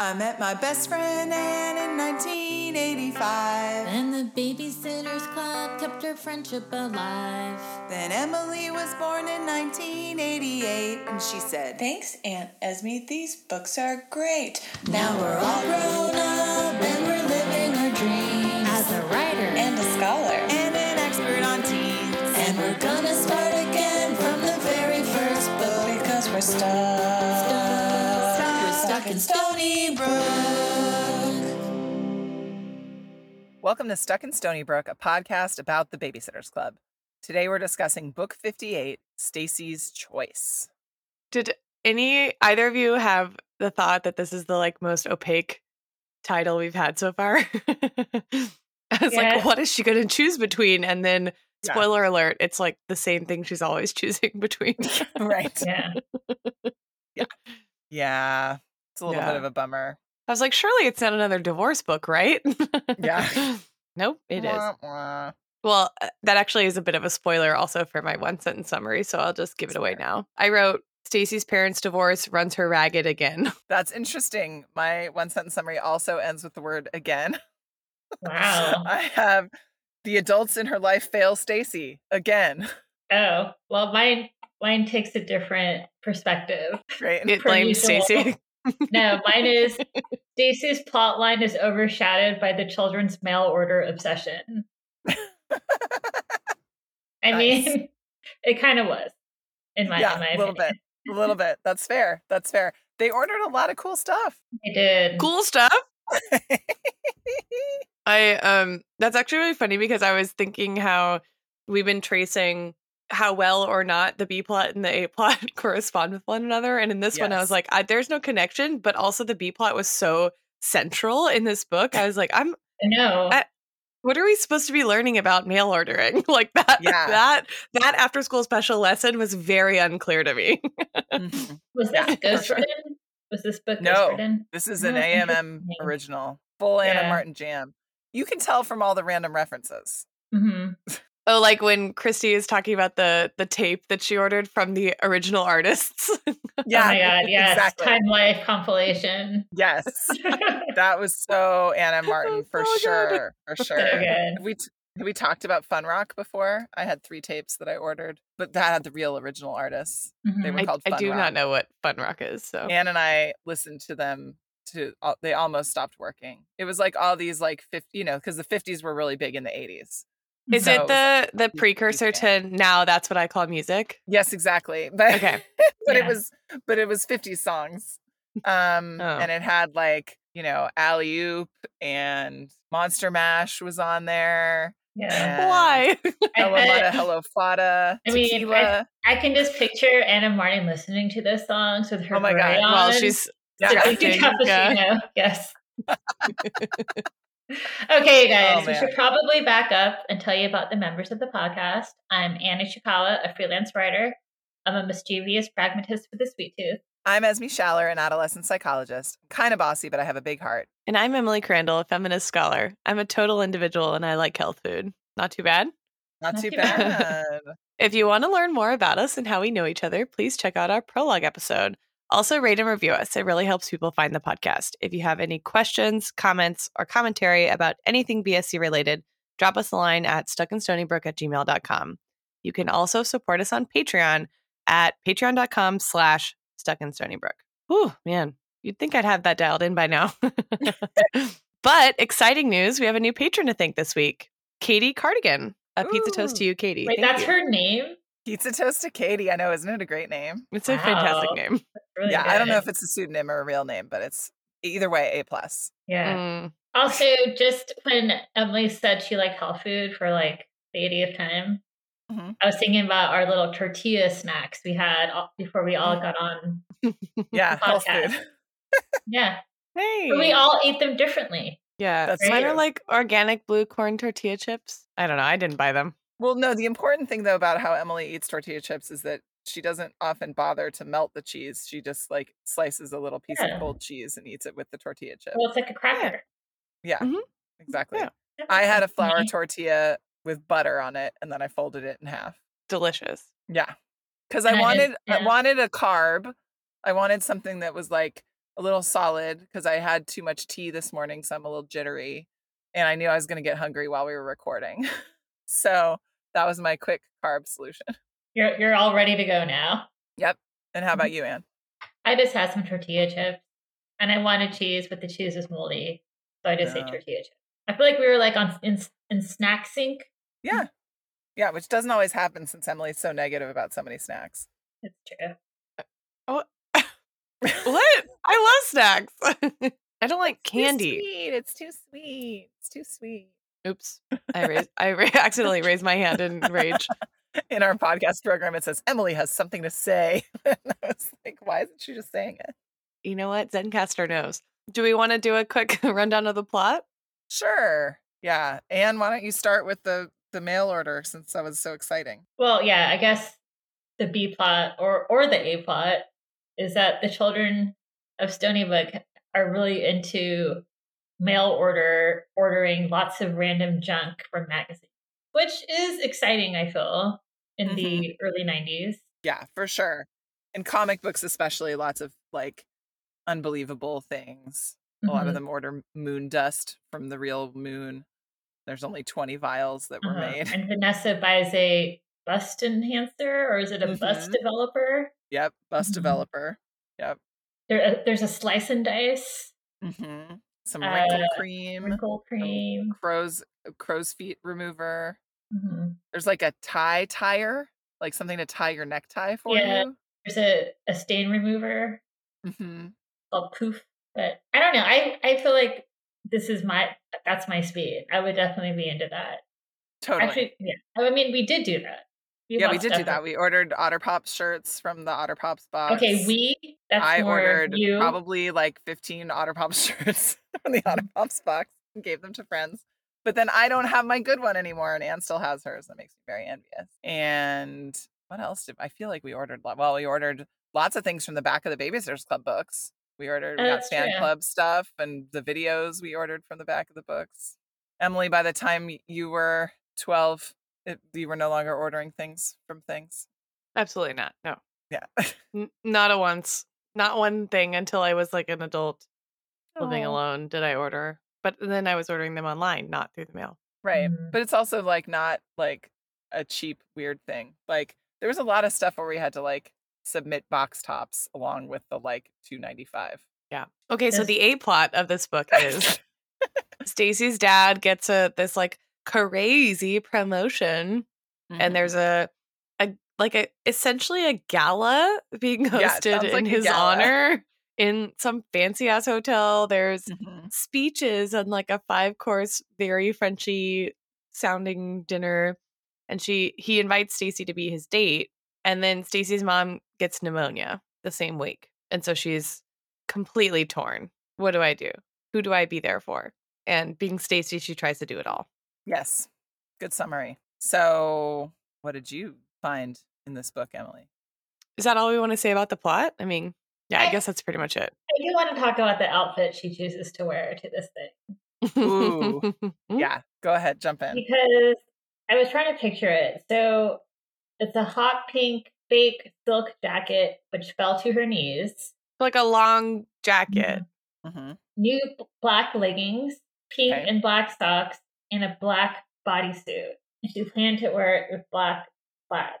I met my best friend Anne in 1985. And the Babysitters Club kept our friendship alive. Then Emily was born in 1988, and she said, Thanks, Aunt Esme. These books are great. Now we're all grown up Welcome to Stuck in Stoneybrook, a podcast about the Babysitters Club. Today we're discussing Book 58, Stacey's Choice. Did any either of you have the thought that this is the like most opaque title we've had so far? I was Yeah. like, what is she going to choose between? And then, Yeah. spoiler alert, it's like the same thing she's always choosing between. right. Yeah. Yeah. It's a little Yeah. bit of a bummer. I was like, surely it's not another divorce book, right? Yeah. nope, it is. Wah, wah. Well, uh, that actually is a bit of a spoiler also for my one sentence summary, so I'll just give it away Fair. now. I wrote Stacey's parents' divorce runs her ragged again. That's interesting. My one sentence summary also ends with the word again. Wow. I have the adults in her life fail Stacey again. Oh, well, mine mine takes a different perspective. Right. It Per blames usual. Stacey. No, mine is Stacey's plot line is overshadowed by the children's mail order obsession. I Nice. mean, it kind of was in my yeah, in my a little bit. opinion. A little bit. That's fair. That's fair. They ordered a lot of cool stuff. I did. cool stuff. I um that's actually really funny because I was thinking how we've been tracing how well or not the B plot and the A plot correspond with one another. And in this one, I was like, I, there's no connection, but also the B plot was so central in this book. I was like, I'm No. I- what are we supposed to be learning about mail ordering? like that Yeah. that that after school special lesson was very unclear to me. Mhm. was yeah, this for ghost sure. written? Was this book No. ghost written? This is an AMM original, full Ann M. Yeah. Martin jam. You can tell from all the random references. hmm Oh, like when Kristy is talking about the the tape that she ordered from the original artists. Yeah, oh my god, yes. exactly. Time Life compilation. Yes, that was so Ann M. Martin for so good. sure, for so sure. good. We t- we talked about Fun Rock before? I had three tapes that I ordered, but that had the real original artists. They Mhm. were I, called I Fun do Rock. not know what Fun Rock is. So Anne and I listened to them to al- they almost stopped working. It was like all these like 50, you know, because the 50s were really big in the 80s. Is so it it the the precursor to now? That's what I call music. Yes, exactly. But Okay. but it was but it was 50 songs. Um Oh. and it had like, you know, Alley Oop and Monster Mash was on there. Yeah. Why? I Hello bet- Hello Fada, I mean, I- I can just picture Ann M. Martin listening to those songs with her Oh my God. beret well, she's Yeah. sipping acting, yeah. cappuccino. Yes. Okay, oh, guys, Oh, we should probably back up and tell you about the members of the podcast. I'm Anna Chikawa, a freelance writer. I'm a mischievous pragmatist with a sweet tooth. I'm Esme Schaller, an adolescent psychologist. Kind of bossy, but I have a big heart. And I'm Emily Crandall, a feminist scholar. I'm a total individual and I like health food. Not too bad. Not, Not too too bad. bad. If you want to learn more about us and how we know each other, please check out our prologue episode. Also, rate and review us. It really helps people find the podcast. If you have any questions, comments, or commentary about anything BSC related, drop us a line at stuckinstonybrook at gmail.com. You can also support us on Patreon at patreon.com slash stuckinstonybrook. Whew, man, you'd think I'd have that dialed in by now. but exciting news, we have a new patron to thank this week. Katie Cardigan. A pizza toast to you, Katie. Wait, Thank that's you. her name? Pizza Toast to Katie. I know, isn't it a great name? It's a fantastic name. Really yeah, I don't know if it's a pseudonym or a real name, but it's either way a plus. Yeah. Mm. Also, just when Emily said she liked health food for like the 80th time, Mhm. I was thinking about our little tortilla snacks we had all- before we all got on. Yeah, health food. Yeah. Hey. But we all ate them differently. yeah. That's Mine are like organic blue corn tortilla chips. I don't know. I didn't buy them. Well, no, the important thing though about how Emily eats tortilla chips is that she doesn't often bother to melt the cheese. She just like slices a little piece Yeah. of cold cheese and eats it with the tortilla chip. Well, it's like a cracker. yeah, Mhm. exactly. Yeah. I had a flour tortilla with butter on it, and then I folded it in half. Delicious. Yeah, because I wanted I wanted a carb. I wanted something that was like a little solid because I had too much tea this morning, so I'm a little jittery. And I knew I was going to get hungry while we were recording. so that was my quick carb solution. You're you're all ready to go now. Yep. And how about mm-hmm. you, Anne? I just had some tortilla chips, and I wanted cheese, but the cheese is moldy, so I just ate Oh. tortilla chips. I feel like we were like on in in snack sync. Yeah. Yeah, which doesn't always happen since Emily's so negative about so many snacks. It's true. Uh, oh, what? I love snacks. I don't like Too candy. sweet. It's too sweet. It's too sweet. Oops. I raised I ra- accidentally raised my hand in rage. In our podcast program, it says Emily has something to say. and I was like, why isn't she just saying it? You know what? Zencastr knows. Do we want to do a quick rundown of the plot? Sure. Yeah. Anne, why don't you start with the the mail order since that was so exciting? Well, yeah, I guess the B plot or or the A plot is that the children of Stoneybrook are really into mail order ordering lots of random junk from magazines, which is exciting. I feel in the early '90s. Yeah, for sure. In comic books, especially, lots of like unbelievable things. A lot of them order moon dust from the real moon. There's only 20 vials that were Uh-huh. made. And Vanessa buys a bust enhancer, or is it a bust Mhm. developer? Yep. Bus Mhm. developer. Yep. There, uh, there's a slice and dice hmm Some wrinkle Uh, cream. wrinkle cream. Crow's crow's feet remover. hmm There's like a tie tire, like something to tie your necktie for Yeah. you. There's a, a stain remover hmm called Poof. But I don't know. I, I feel like this is my that's my speed. I would definitely be into that. Totally. Actually, yeah. I mean, we did do that. Yeah, we did do that. We ordered Otter Pops shirts from the Otter Pops box. Okay, we. That's I ordered you. probably like 15 Otter Pops shirts from the mm-hmm. Otter Pops box and gave them to friends. But then I don't have my good one anymore, and Anne still has hers. That makes me very envious. And what else did I feel like we ordered? Well, we ordered lots of things from the back of the Babysitters Club books. We ordered, Oh, we got fan true. club stuff and the videos we ordered from the back of the books. Emily, by the time you were 12, it, you were no longer ordering things from things. Absolutely not. No. Yeah. N- not a once. Not one thing until I was like an adult living alone did I order. But then I was ordering them online, not through the mail. Right. Mhm. But it's also like not like a cheap weird thing. Like there was a lot of stuff where we had to like submit box tops along with the like 295. Yeah. Okay, so the A plot of this book is Stacey's dad gets a this like crazy promotion Mm-hmm. and there's a a like a essentially a gala being hosted sounds in like his honor in some fancy ass hotel. There's Mhm. speeches and like a five course, very Frenchy sounding dinner. And she he invites Stacey to be his date. And then Stacey's mom gets pneumonia the same week. And so she's completely torn. What do I do? Who do I be there for? And being Stacey, she tries to do it all. Yes. Good summary. So, what did you find in this book, Emily? Is that all we want to say about the plot? I mean, yeah, I I- guess that's pretty much it. I do want to talk about the outfit she chooses to wear to this thing Ooh. Yeah, go ahead, jump in. because I was trying to picture it. So it's a hot pink fake silk jacket which fell to her knees, like a long jacket. hmm new black leggings, pink Okay. and black socks, and a black bodysuit. And she planned to wear it with black flats.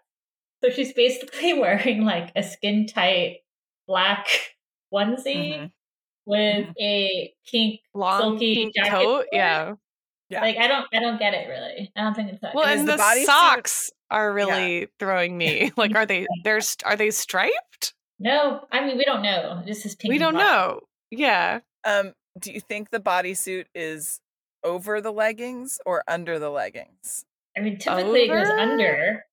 So she's basically wearing like a skin tight black onesie Mhm. with a pink Long silky pink jacket coat. Yeah. Yeah. Like I don't I don't get it really. I don't think it's that Well, and the the, bodysuit- socks are really throwing me. Like, are they? They're are they striped? No, I mean we don't know. This is pink. We don't black. know. Yeah. Um, do you think the bodysuit is over the leggings or under the leggings? I mean typically it goes under.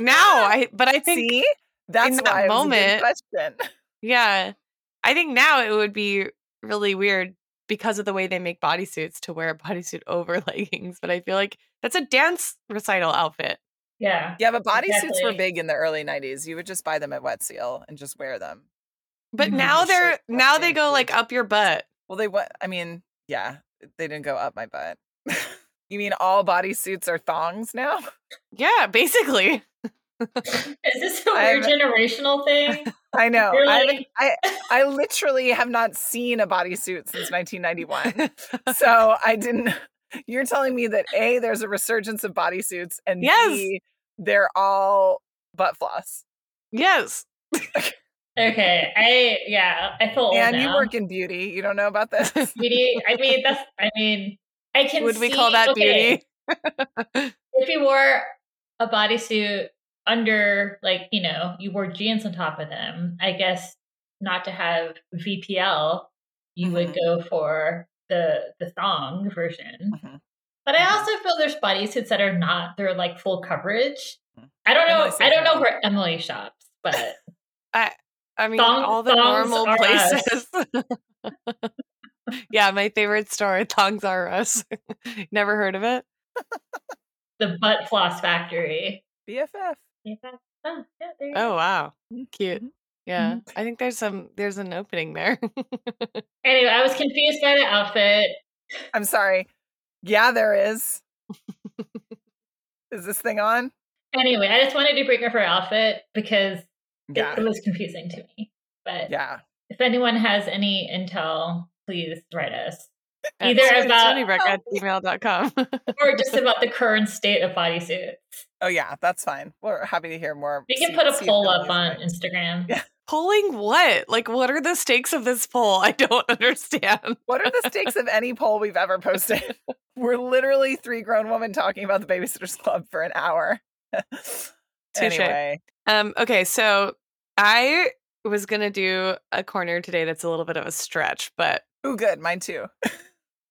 Now I, but I think, See, that's that why a moment- question. yeah, I think now it would be really weird because of the way they make bodysuits to wear a bodysuit over leggings. But I feel like that's a dance recital outfit. Yeah. Yeah, but bodysuits were big in the early '90s. You would just buy them at Wet Seal and just wear them. But Mhm. now they're now they go like up your butt. Well, they what I mean, yeah, they didn't go up my butt. you mean all bodysuits are thongs now? Yeah, basically. Is this a I'm- weird generational thing? I know. You're I, like- I I literally have not seen a bodysuit since 1991. so I didn't. You're telling me that a there's a resurgence of bodysuits and Yes. b they're all butt floss. yes. Okay, I yeah, I feel and you work in beauty. You don't know about this. beauty. I mean, that's. I mean, I can. Would we call that okay, beauty? If you wore a bodysuit under, like you know, you wore jeans on top of them, I guess not to have VPL, you would Mhm. go for the the thong version. Mhm. But I Mhm. also feel there's bodysuits that are not. They're like full coverage. I don't know. I don't know where Emily shops, but I mean, Thong- all the normal places. yeah, my favorite store, Thongs R Us. Never heard of it? the butt floss factory. BFF. Yeah, Oh, yeah, there you Oh wow, cute. Mhm. Yeah, I think there's some there's an opening there. Anyway, I was confused by the outfit. I'm sorry. Yeah, there is. is this thing on? Anyway, I just wanted to bring up her outfit because it, Yeah. it was confusing to me. But Yeah. if anyone has any intel, please write us. At Either Sony- about- sonybreck at gmail.com. Or just about the current state of bodysuits. Oh yeah, that's fine. We're happy to hear more. We can See- put a poll up on right. Instagram. Yeah. Polling what? Like, what are the stakes of this poll? I don't understand. What are the stakes of any poll we've ever posted? We're literally three grown women talking about the Babysitters Club for an hour. Touche. anyway, Um, okay, so I was gonna do a corner today that's a little bit of a stretch, but oh, good. Mine too.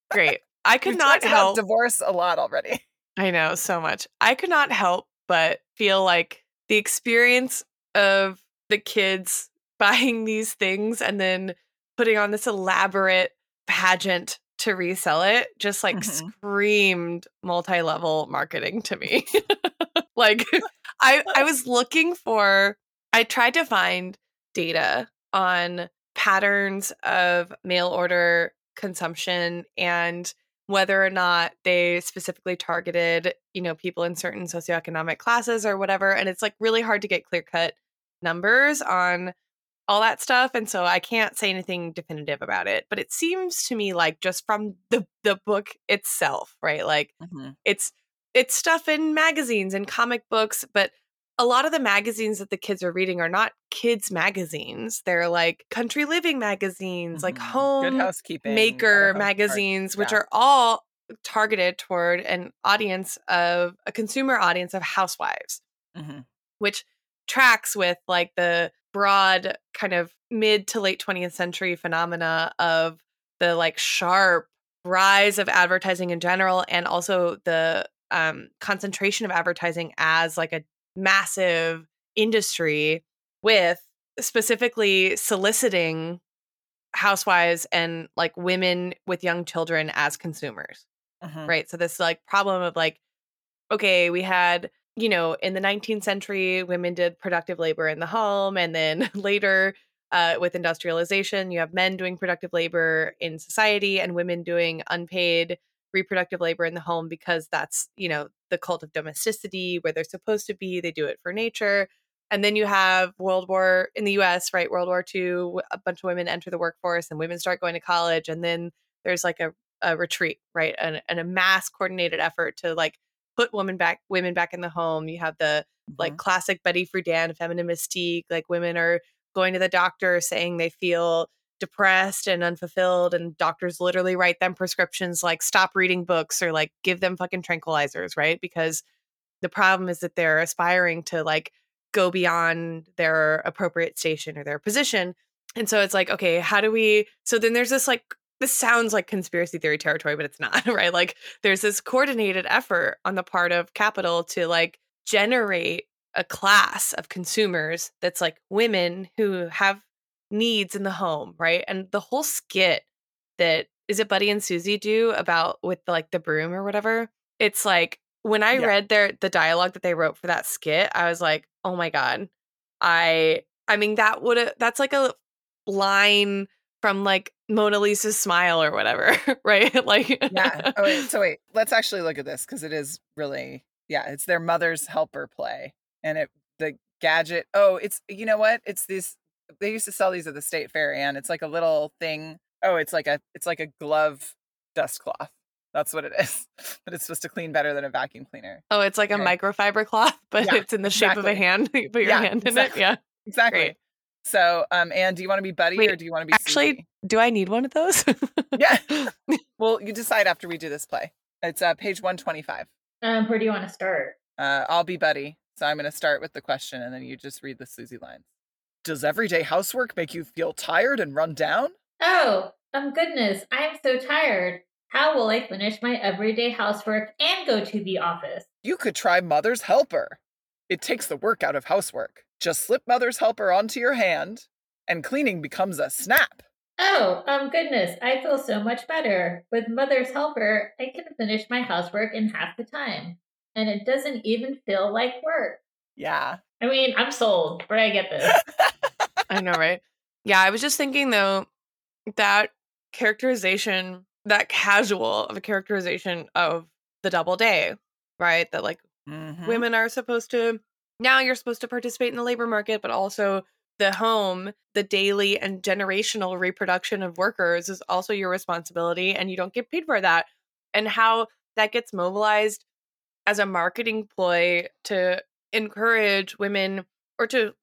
great. I could We've not help. divorce a lot already. I know so much. I could not help but feel like the experience of the kids buying these things and then putting on this elaborate pageant to resell it just like Mhm. screamed multi-level marketing to me. like I I was looking for I tried to find data on patterns of mail order consumption and whether or not they specifically targeted, you know, people in certain socioeconomic classes or whatever. And it's like really hard to get clear cut numbers on all that stuff. And so I can't say anything definitive about it. But it seems to me like just from the the book itself, right? Like mm-hmm. it's it's stuff in magazines and comic books, but a lot of the magazines that the kids are reading are not kids magazines. They're like country living magazines, like Mhm. home Good housekeeping. maker Better House Party. magazines, which are all targeted toward an audience of a consumer audience of housewives, Mhm. which tracks with like the broad kind of mid to late 20th century phenomena of the like sharp rise of advertising in general and also the um, concentration of advertising as like a massive industry with specifically soliciting housewives and like women with young children as consumers Mhm. right so this like problem of like okay we had you know in the 19th century women did productive labor in the home and then later uh, with industrialization you have men doing productive labor in society and women doing unpaid reproductive labor in the home because that's you know the cult of domesticity where they're supposed to be they do it for nature and then you have world war in the us right world war ii a bunch of women enter the workforce and women start going to college and then there's like a, a retreat right and, and a mass coordinated effort to like put women back women back in the home you have the like Mhm. classic betty friedan feminine mystique like women are going to the doctor saying they feel depressed and unfulfilled and doctors literally write them prescriptions like stop reading books or like give them fucking tranquilizers right? Because the problem is that they're aspiring to like go beyond their appropriate station or their position. And so it's like okay how do we so then there's this like this sounds like conspiracy theory territory but it's not right? Like there's this coordinated effort on the part of capital to like generate a class of consumers that's like women who have needs in the home, right? And the whole skit that is it Buddy and Suzi do about with like the broom or whatever. It's like when I Yeah. read their the dialogue that they wrote for that skit, I was like, "Oh my god." I I mean that would that's like a line from like Mona Lisa's smile or whatever, right? like yeah. Oh, wait, so wait, let's actually look at this because it is really, yeah, it's their mother's helper play, and it the gadget. Oh, it's you know what? It's this. They used to sell these at the state fair, and it's like a little thing. Oh, it's like a it's like a glove dust cloth. That's what it is. But it's supposed to clean better than a vacuum cleaner. Oh, it's like a Okay. microfiber cloth, but Yeah, it's in the shape of a hand. You put your Yeah, hand in exactly. it. Yeah. Exactly. Great. So, um, Anne, do you want to be Buddy or do you want to be Actually, Suzi? do I need one of those? Yeah. Well, you decide after we do this play. It's uh, page one twenty five. Um, where do you want to start? Uh, I'll be Buddy. So I'm going to start with the question, and then you just read the Suzi lines. Does everyday housework make you feel tired and run down? Oh, um, goodness, I am so tired. How will I finish my everyday housework and go to the office? You could try Mother's Helper. It takes the work out of housework. Just slip Mother's Helper onto your hand, and cleaning becomes a snap. Oh, um, goodness, I feel so much better. With Mother's Helper, I can finish my housework in half the time. And it doesn't even feel like work. Yeah. I mean, I'm sold. Where do I get this? I know, right? Yeah, I was just thinking though that characterization, that casual of a characterization of the double day, right? That like Mhm. women are supposed to now you're supposed to participate in the labor market, but also the home, the daily and generational reproduction of workers is also your responsibility, and you don't get paid for that. And how that gets mobilized as a marketing ploy to encourage women or to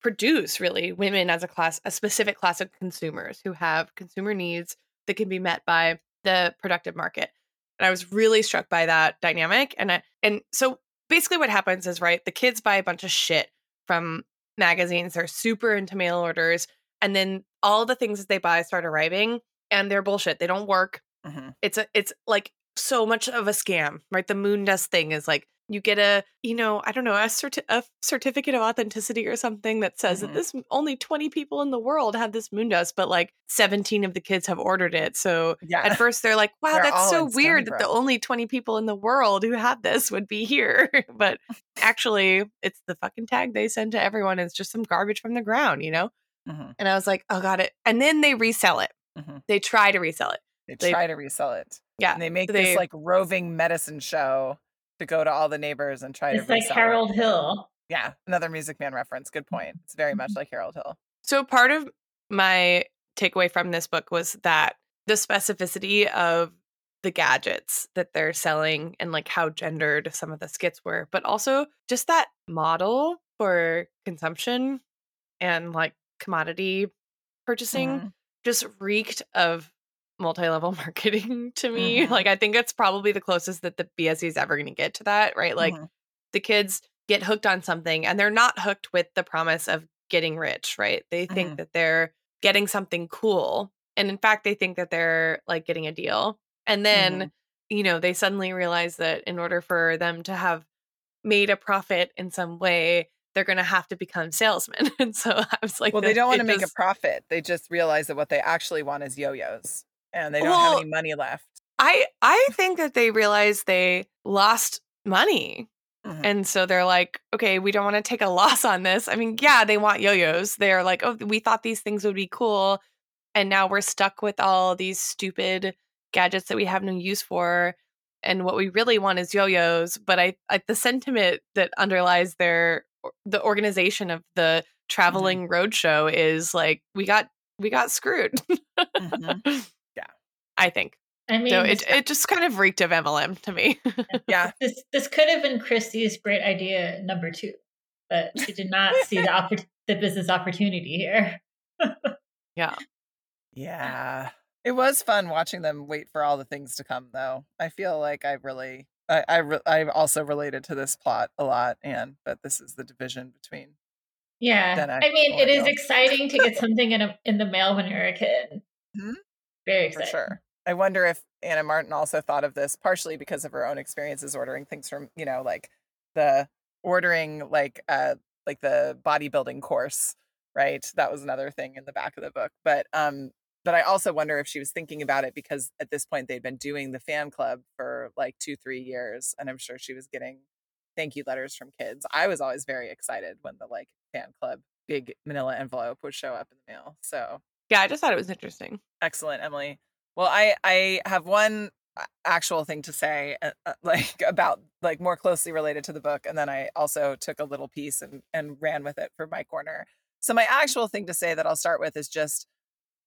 produce really women as a class, a specific class of consumers who have consumer needs that can be met by the productive market. And I was really struck by that dynamic. And I, and so basically what happens is right, the kids buy a bunch of shit from magazines. They're super into mail orders, and then all the things that they buy start arriving, and they're bullshit. They don't work. Mhm. It's a it's like so much of a scam, right? The moon dust thing is like you get a you know I don't know a, certi- a certificate of authenticity or something that says Mhm. that this only 20 people in the world have this moon dust but like 17 of the kids have ordered it so Yeah. at first they're like wow They're that's so weird that the only 20 people in the world who have this would be here but actually it's the fucking tag they send to everyone it's just some garbage from the ground you know Mhm. and i was like oh got it and then they resell it Mhm. they try to resell it They they- try to resell it. yeah And they make they- this like roving medicine show to go to all the neighbors and try It's to like resell it. Harold Hill. Yeah, another Music Man reference. Good point. It's very much like Harold Hill. So part of my takeaway from this book was that the specificity of the gadgets that they're selling and like how gendered some of the skits were, but also just that model for consumption and like commodity purchasing Mhm. just reeked of multi-level marketing to me. Mhm. Like I think it's probably the closest that the BSC is ever going to get to that, right? Like Mhm. the kids get hooked on something and they're not hooked with the promise of getting rich, right? They think Mhm. that they're getting something cool. And in fact, they think that they're like getting a deal. And then, Mhm. you know, they suddenly realize that in order for them to have made a profit in some way, they're going to have to become salesmen. And so I was like, well, they don't want to make just- a profit. They just realize that what they actually want is yo-yos, and they don't Well, have any money left. I I think that they realized they lost money. Mhm. And so they're like, okay, we don't want to take a loss on this. I mean, yeah, they want yo-yos. They're like, oh, we thought these things would be cool, and now we're stuck with all these stupid gadgets that we have no use for. And what we really want is yo-yos. But I, I the sentiment that underlies their the organization of the traveling roadshow is like, we got we got screwed. Mhm. Yeah. I think. I mean, So this, it it just kind of reeked of MLM to me. Yeah, this this could have been Kristy's great idea number two, but she did not see the oppor- the business opportunity here. yeah. yeah. It was fun watching them wait for all the things to come, though. I feel like I really, I, I, re- I also related to this plot a lot, and but this is the division between. Yeah, Then I- I mean, it I is know. exciting to get something in a in the mail when you're a kid. Mhm. Very for sure. I wonder if Ann M. Martin also thought of this partially because of her own experiences ordering things from, you know, like the ordering like uh like the bodybuilding course, right? That was another thing in the back of the book. But um but I also wonder if she was thinking about it because at this point they'd been doing the fan club for like 2-3 years and I'm sure she was getting thank you letters from kids. I was always very excited when the like fan club big manila envelope would show up in the mail. So Yeah, I just thought it was interesting. Excellent, Emily. Well, I I have one actual thing to say uh, uh, like about like more closely related to the book and then i also took a little piece and and ran with it for my corner. So my actual thing to say that i'll start with is just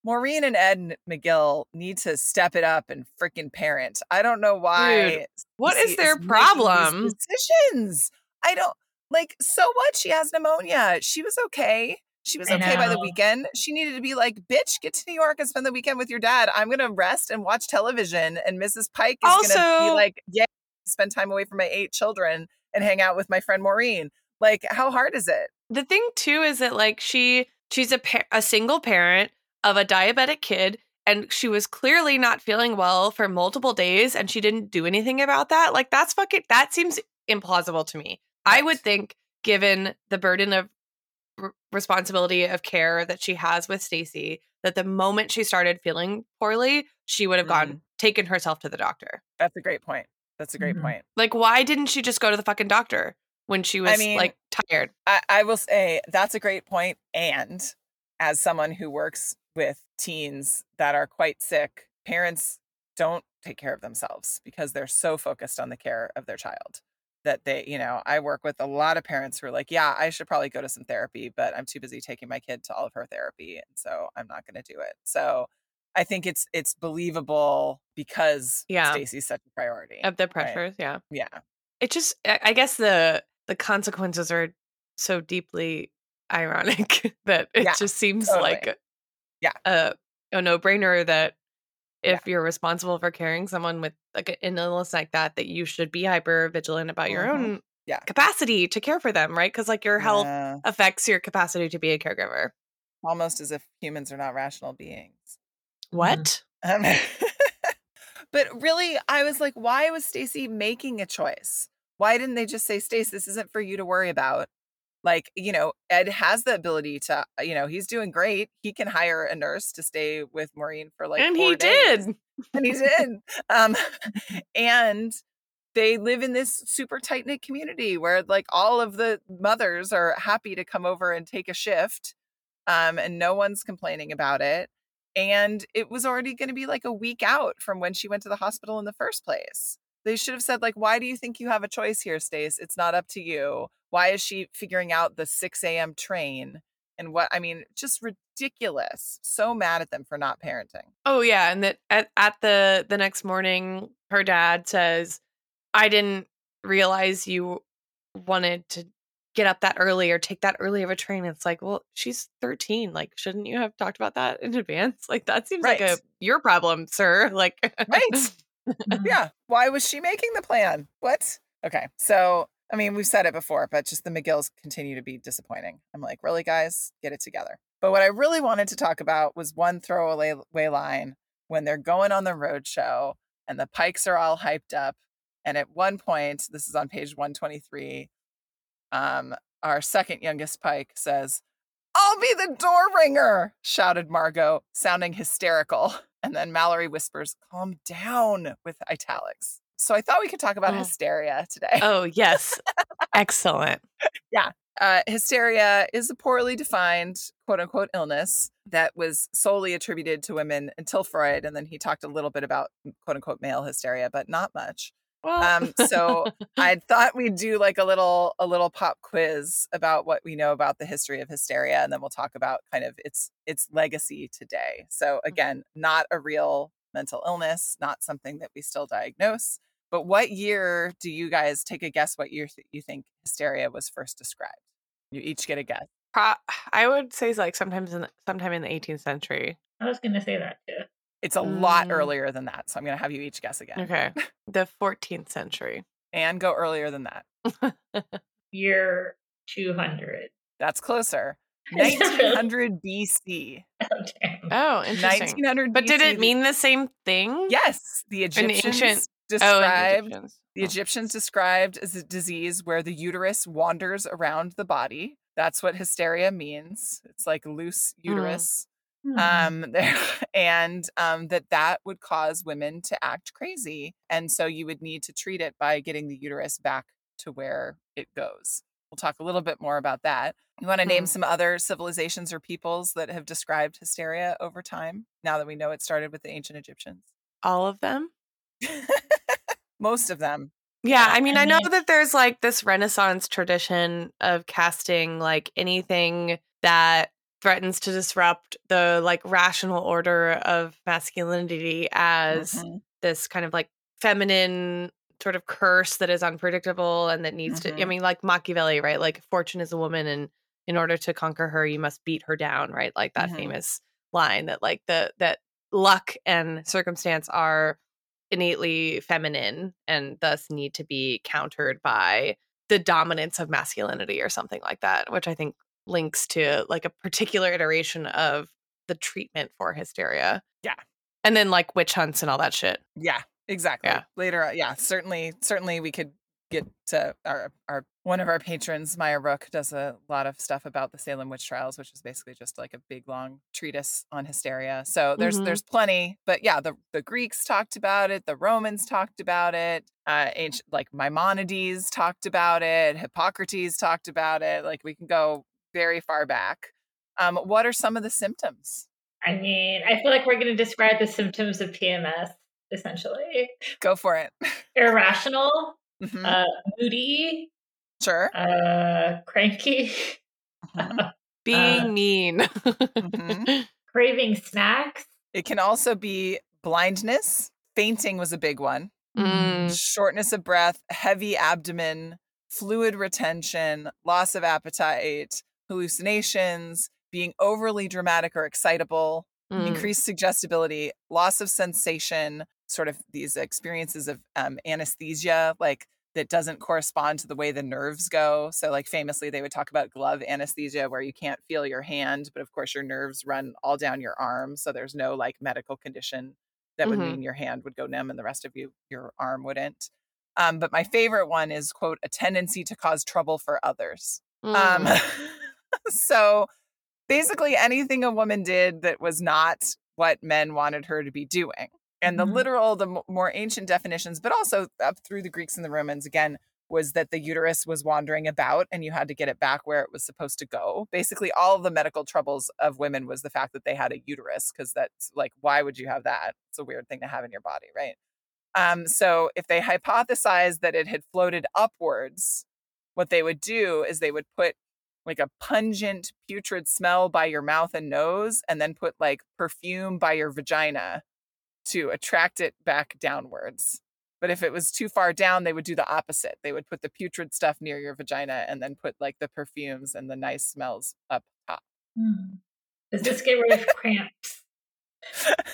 maureen and ed mcgill need to step it up and freaking parent. I don't know why What Stacey is their these problem? decisions. I don't like so what? She has pneumonia. She was okay she was okay by the weekend. She needed to be like bitch get to new york and spend the weekend with your dad. I'm gonna rest and watch television and mrs pike is gonna be like yeah spend time away from my eight children and hang out with my friend maureen. Like how hard is it? The thing too is that like she she's a pa- a single parent of a diabetic kid and she was clearly not feeling well for multiple days and she didn't do anything about that. Like that's fucking that seems implausible to me. I would think given the burden of r- responsibility of care that she has with Stacey that the moment she started feeling poorly she would have gone taken herself to the doctor. That's a great point. That's a great Mhm. point. Like why didn't she just go to the fucking doctor when she was I mean, like tired? I, I will say that's a great point. And as someone who works with teens that are quite sick, parents don't take care of themselves because they're so focused on the care of their child that they, you know, I work with a lot of parents who are like, yeah, I should probably go to some therapy, but I'm too busy taking my kid to all of her therapy. And so I'm not going to do it. So I think it's it's believable because Yeah. Stacey's such a priority. of the right? pressures yeah Yeah. it just I I guess the the consequences are so deeply ironic that it Yeah, just seems totally. like Yeah. a a no-brainer that if you're responsible for caring someone with like an illness like that that you should be hyper vigilant about your Mhm. own Yeah. capacity to care for them right because like your health Yeah. affects your capacity to be a caregiver almost as if humans are not rational beings. what Um, but really, I was like, why was Stacey making a choice? Why didn't they just say, Stace, this isn't for you to worry about? Like, you know, Ed has the ability to, you know, he's doing great. He can hire a nurse to stay with Maureen for like, and he days. did and he did. Um, and they live in this super tight knit community where like all of the mothers are happy to come over and take a shift, um, and no one's complaining about it. And it was already going to be like a week out from when she went to the hospital in the first place. They should have said like, "Why do you think you have a choice here, Stace? It's not up to you. Why is she figuring out the 6 a.m. train?" And what I mean, just ridiculous. So mad at them for not parenting. Oh yeah, and that at, at the the next morning, her dad says, "I didn't realize you wanted to get up that early or take that early of a train." It's like, well, she's thirteen. Like, shouldn't you have talked about that in advance? Like, that seems like a your problem, sir. Like, Right. yeah. Why was she making the plan? What? Okay. So, I mean, we've said it before, but just the McGills continue to be disappointing. I'm like, really, guys, get it together. But what I really wanted to talk about was one throwaway way line when they're going on the road show and the pikes are all hyped up. And at one point, this is on page 123, um, our second youngest pike says, I'll be the door ringer, shouted Margo, sounding hysterical. And then Mallory whispers, calm down with italics. So I thought we could talk about Oh. hysteria today. oh yes, excellent. Yeah. Uh, hysteria is a poorly defined quote unquote illness that was solely attributed to women until Freud. And then he talked a little bit about quote unquote male hysteria, but not much. Well, Um, so I thought we'd do like a little a little pop quiz about what we know about the history of hysteria, and then we'll talk about kind of its its legacy today. So again, not a real mental illness, not something that we still diagnose. But what year do you guys take a guess? What year th- you think hysteria was first described? You each get a guess. pro- I would say like sometimes in sometime in the 18th century. I was gonna say that too. It's a lot Mm. earlier than that, so I'm going to have you each guess again, Okay, the 14th century. and go earlier than that. Year two hundred. That's closer. Is it really? 1900 BC. Oh, damn. Oh, interesting. 1900 But did it mean the same thing? Yes, the Egyptians ancient- Oh, described Egyptians. the Oh. Egyptians described as a disease where the uterus wanders around the body. That's what hysteria means. It's like loose Hmm. uterus. Hmm. Um, and um, that that would cause women to act crazy, and so you would need to treat it by getting the uterus back to where it goes. We'll talk a little bit more about that. You want to name Hmm. some other civilizations or peoples that have described hysteria over time? Now that we know it started with the ancient Egyptians. All of them? Most of them. Yeah, I mean, I know that there's like this Renaissance tradition of casting like anything that threatens to disrupt the like rational order of masculinity as Mhm. this kind of like feminine sort of curse that is unpredictable and that needs to I Mhm. mean like Machiavelli, right? Like fortune is a woman and in order to conquer her you must beat her down, right? Like that Mhm. famous line that like the that luck and circumstance are innately feminine and thus need to be countered by the dominance of masculinity or something like that, which I think links to like a particular iteration of the treatment for hysteria. Yeah. And then like witch hunts and all that shit. Yeah, exactly. Yeah. Later, yeah, certainly, certainly we could get to our our one of our patrons, Maya Rook, does a lot of stuff about the Salem witch trials, which is basically just like a big long treatise on hysteria. So there's Mhm. there's plenty, but yeah, the the Greeks talked about it, the Romans talked about it, uh, ancient like Maimonides talked about it, Hippocrates talked about it. Like we can go very far back. Um, what are some of the symptoms? I mean, I feel like we're going to describe the symptoms of PMS essentially Go for it. irrational, Mhm. uh, moody, sure. uh, cranky, Mhm. Being Uh, mean. Mhm. craving snacks. It can also be blindness. Fainting was a big one. Mm. Shortness of breath, heavy abdomen, fluid retention, loss of appetite, hallucinations, being overly dramatic or excitable, Mm. increased suggestibility, loss of sensation, sort of these experiences of um, anesthesia, like that doesn't correspond to the way the nerves go. So, like famously, they would talk about glove anesthesia, where you can't feel your hand, but of course, your nerves run all down your arm. So, there's no like medical condition that would Mhm. mean your hand would go numb and the rest of you, your arm wouldn't. Um, but my favorite one is quote a tendency to cause trouble for others. Um, Mm. so basically, anything a woman did that was not what men wanted her to be doing. And the Mhm. literal, the more ancient definitions, but also up through the Greeks and the Romans, again, was that the uterus was wandering about and you had to get it back where it was supposed to go. Basically, all of the medical troubles of women was the fact that they had a uterus, because that's like, why would you have that? It's a weird thing to have in your body, right? Um, so if they hypothesized that it had floated upwards, what they would do is they would put like a pungent putrid smell by your mouth and nose and then put like perfume by your vagina to attract it back downwards. But if it was too far down, they would do the opposite. They would put the putrid stuff near your vagina and then put like the perfumes and the nice smells up top. Hmm. Does this get rid of cramps?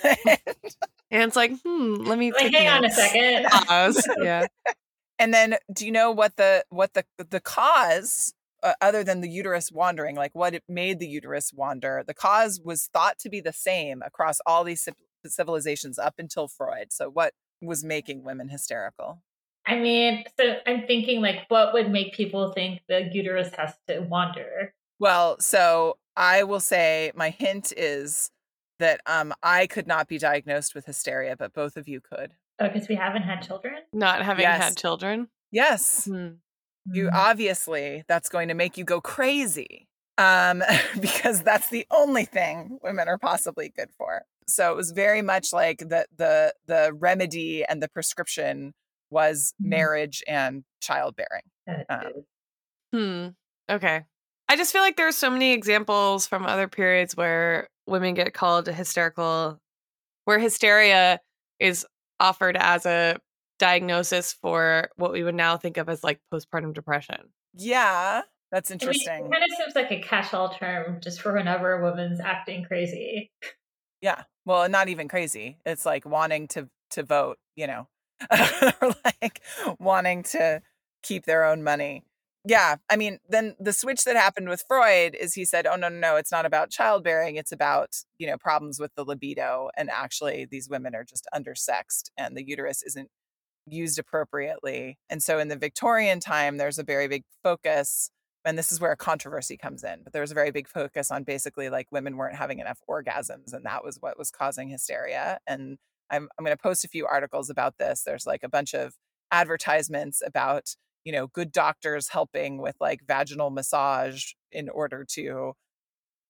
And it's like, hmm, let me Like, hang on a second. Pause. Yeah. and then do you know what the what the the cause uh, other than the uterus wandering like what made the uterus wander the cause was thought to be the same across all these civilizations up until freud so what was making women hysterical I mean, so I'm thinking like, what would make people think the uterus has to wander? well so i will say my hint is that um i could not be diagnosed with hysteria but both of you could Oh, because we haven't had children. Not having Yes. had children. yes Hmm. You Hmm. obviously that's going to make you go crazy um because that's the only thing women are possibly good for so it was very much like the the the remedy and the prescription was Mhm. marriage and childbearing um. Hmm. Okay. I just feel like there's so many examples from other periods where women get called hysterical, where hysteria is offered as a diagnosis for what we would now think of as like postpartum depression. yeah that's I mean, interesting it kind of seems like a catch-all term just for whenever a woman's acting crazy. yeah well not even crazy it's like wanting to to vote you know or like wanting to keep their own money yeah i mean then the switch that happened with freud is he said oh no no no it's not about childbearing it's about you know problems with the libido and actually these women are just undersexed and the uterus isn't used appropriately and so in the victorian time there's a very big focus and this is where a controversy comes in but there was a very big focus on basically like women weren't having enough orgasms and that was what was causing hysteria and i'm, I'm going to post a few articles about this. There's like a bunch of advertisements about you know good doctors helping with like vaginal massage in order to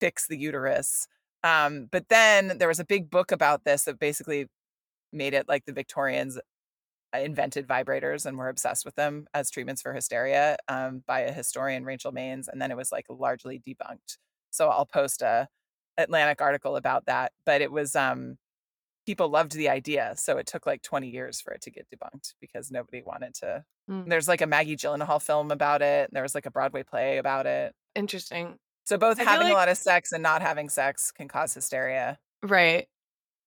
fix the uterus um, but then there was a big book about this that basically made it like the victorians invented vibrators and were obsessed with them as treatments for hysteria um, by a historian, Rachel Maines, and then it was like largely debunked. So I'll post a Atlantic article about that, but it was um, people loved the idea, so it took like 20 years for it to get debunked because nobody wanted to. Mm. There's like a Maggie Gyllenhaal film about it. And there was like a Broadway play about it. Interesting. So both I having like- a lot of sex and not having sex can cause hysteria. Right.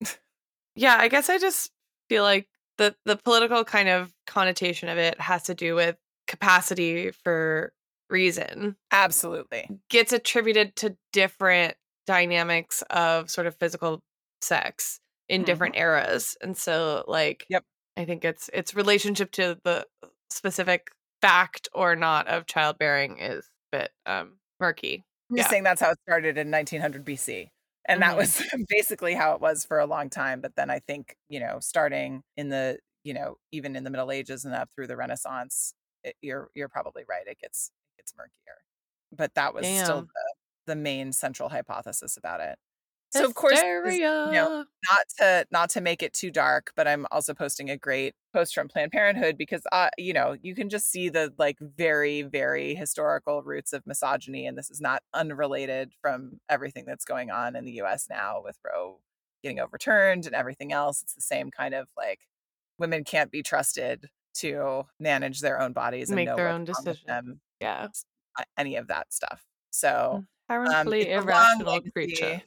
yeah, I guess I just feel like the the political kind of connotation of it has to do with capacity for reason. Absolutely. Gets attributed to different dynamics of sort of physical sex in different eras. And so like Yep. I think it's its relationship to the specific fact or not of childbearing is a bit um murky. I'm Yeah. just saying that's how it started in 1900 BC. And that Mhm. was basically how it was for a long time. But then I think, you know, starting in the, you know, even in the Middle Ages and up through the Renaissance, it, you're you're probably right. It gets it gets murkier. But that was still the, the main central hypothesis about it. So of course, this- you know, not to not to make it too dark but i'm also posting a great post from planned parenthood because uh you know you can just see the like very very historical roots of misogyny and this is not unrelated from everything that's going on in the us now with roe getting overturned and everything else it's the same kind of like women can't be trusted to manage their own bodies and Make their own decisions. Yeah. any of that stuff so Apparently a long irrational legacy.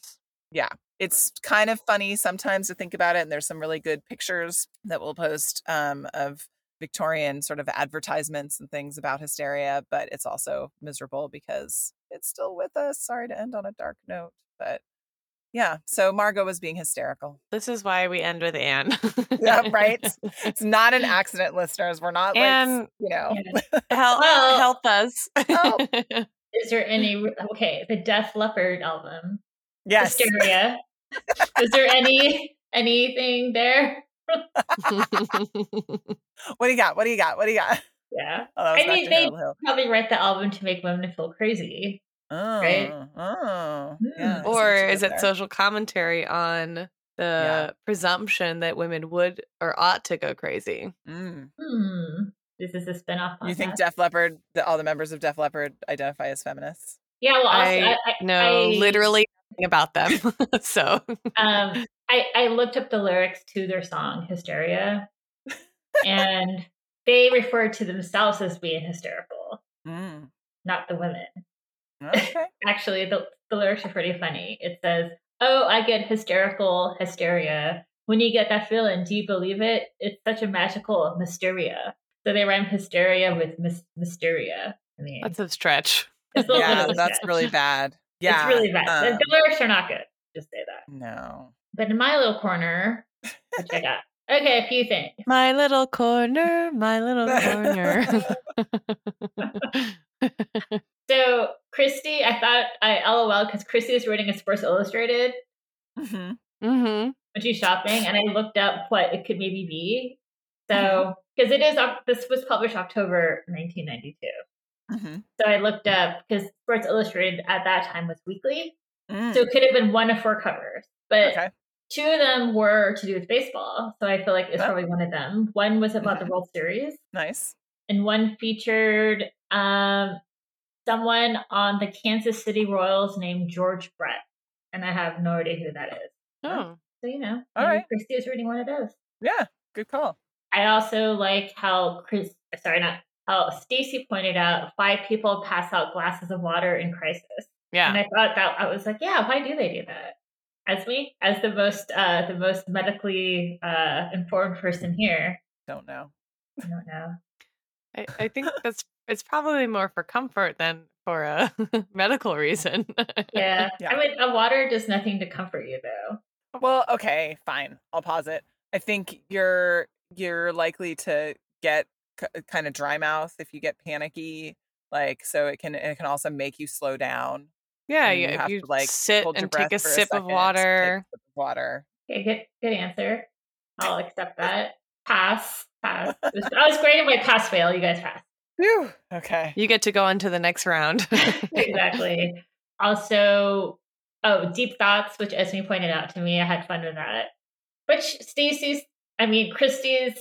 Creatures. it's kind of funny sometimes to think about it and there's some really good pictures that we'll post um, of victorian sort of advertisements and things about hysteria but it's also miserable because it's still with us sorry to end on a dark note but yeah so Margo was being hysterical This is why we end with Ann. yeah right it's not an accident listeners we're not like you know help, Well- help us. Help. Is there any okay? The Def Leppard album, yes Hysteria. Is there any anything there? what do you got what do you got what do you got Yeah, oh, that was I mean, Dr. they- Hill. probably write the album to make women feel crazy. Oh, Right? oh, Hmm. yeah. I see what or is it there. social commentary on the Yeah. presumption that women would or ought to go crazy? Mm. Hmm. This is a spinoff. You think. Def Leppard, the, all the members of Def Leppard identify as feminists? Yeah. Well, also, I I, I know I- literally nothing about them. so um, I, I looked up the lyrics to their song Hysteria, and they refer to themselves as being hysterical, Mm. not the women. Okay. Actually, the, the lyrics are pretty funny. It says, Oh, I get hysterical hysteria. When you get that feeling, do you believe it? It's such a magical mysteria. So they rhyme hysteria with mys- mysteria. I mean, that's a stretch. a yeah, that's stretch. really bad. Yeah, It's really bad. The- um, the lyrics are not good. Just say that. no. But in my little corner, which I got, okay, a few things. My little corner, my little corner. So Kristy, I thought I LOL because Kristy was reading a Sports Illustrated Mhm. hmm when she's shopping, and I looked up what it could maybe be. So because it is Oc- this was published October 1992. Mhm. So I looked up because Sports Illustrated at that time was weekly, Mm. so it could have been one of four covers, but Okay. two of them were to do with baseball. So I feel like it's Oh. probably one of them. One was about the World Series, Nice. and one featured um, someone on the Kansas City Royals named George Brett, and I have no idea who that is. Oh, So you know, All right. Kristy is reading one of those. Yeah. Good call. I also like how Chris, sorry, not how Stacey pointed out, five people pass out glasses of water in crisis, Yeah, and. I thought that I was like, yeah, why do they do that? As we, as the most uh, the most medically uh, informed person here, Don't know. I don't know. I, I think that's it's probably more for comfort than for a medical reason. Yeah. Yeah. I mean, a water does nothing to comfort you, though. Well, okay, fine. I'll pause it. I think you're you're likely to get k- uh, kind of dry mouth if you get panicky. Like, so it can it can also make you slow down. yeah, and yeah. you have you to, like, sit and take a breath sip second of water. sip of water. Okay, good, good answer. I'll accept that. Pass, pass. It was- great was my pass fail. You guys pass. Phew. Okay. You get to go on to the next round. exactly. Also, oh, deep thoughts, which Esme pointed out to me. I had fun with that. Which Stacey's, I mean, Kristy's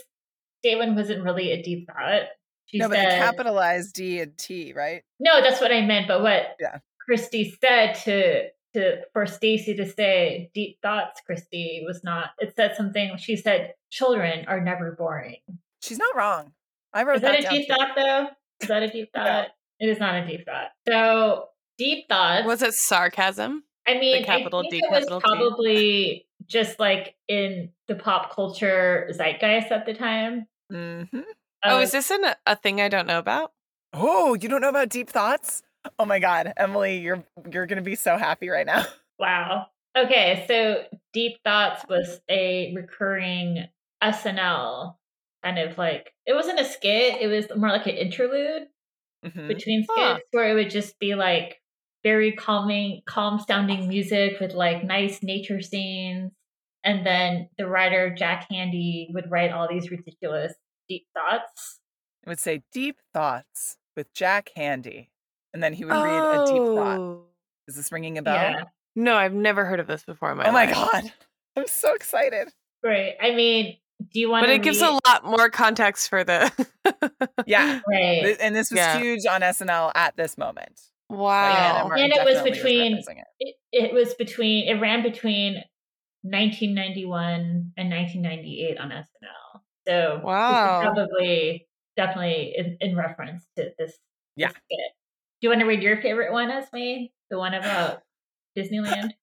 statement wasn't really a deep thought. She no, but they said, capitalized D and T, right? No, that's what I meant. But what Yeah. Kristy said to to for Stacey to say deep thoughts, Kristy was not. It said something. She said children are never boring. She's not wrong. I wrote Is that a deep too. thought though? Is that a deep No. thought? It is not a deep thought. So deep thoughts. Was it sarcasm? I mean, capital I think D, it was capital T? Probably just like in the pop culture zeitgeist at the time. Mm-hmm. oh, of- is this an, a thing I don't know about? Oh, you don't know about deep thoughts? Oh my God, Emily, you're you're gonna be so happy right now. Wow. Okay, so Deep Thoughts was a recurring SNL kind of like it wasn't a skit, it was more like an interlude Mhm. between skits Huh. where it would just be like very calming, calm sounding music with like nice nature scenes. And then the writer Jack Handey would write all these ridiculous deep thoughts. It would say deep thoughts with Jack Handey, and then he would read a deep thought. Oh. Is this ringing a bell? Yeah. No, I've never heard of this before in my oh my life. God, I'm so excited. Right. I mean, do you want But to it gives a lot more context for the. Yeah, right. And this was Yeah. huge on SNL at this moment. wow. Diana And it was between- referencing it. it, it was between it ran between 1991 and 1998 on SNL. So Wow. probably definitely in, in reference to this. Yeah. this. Do you want to read your favorite one, Esme? The one about Disneyland.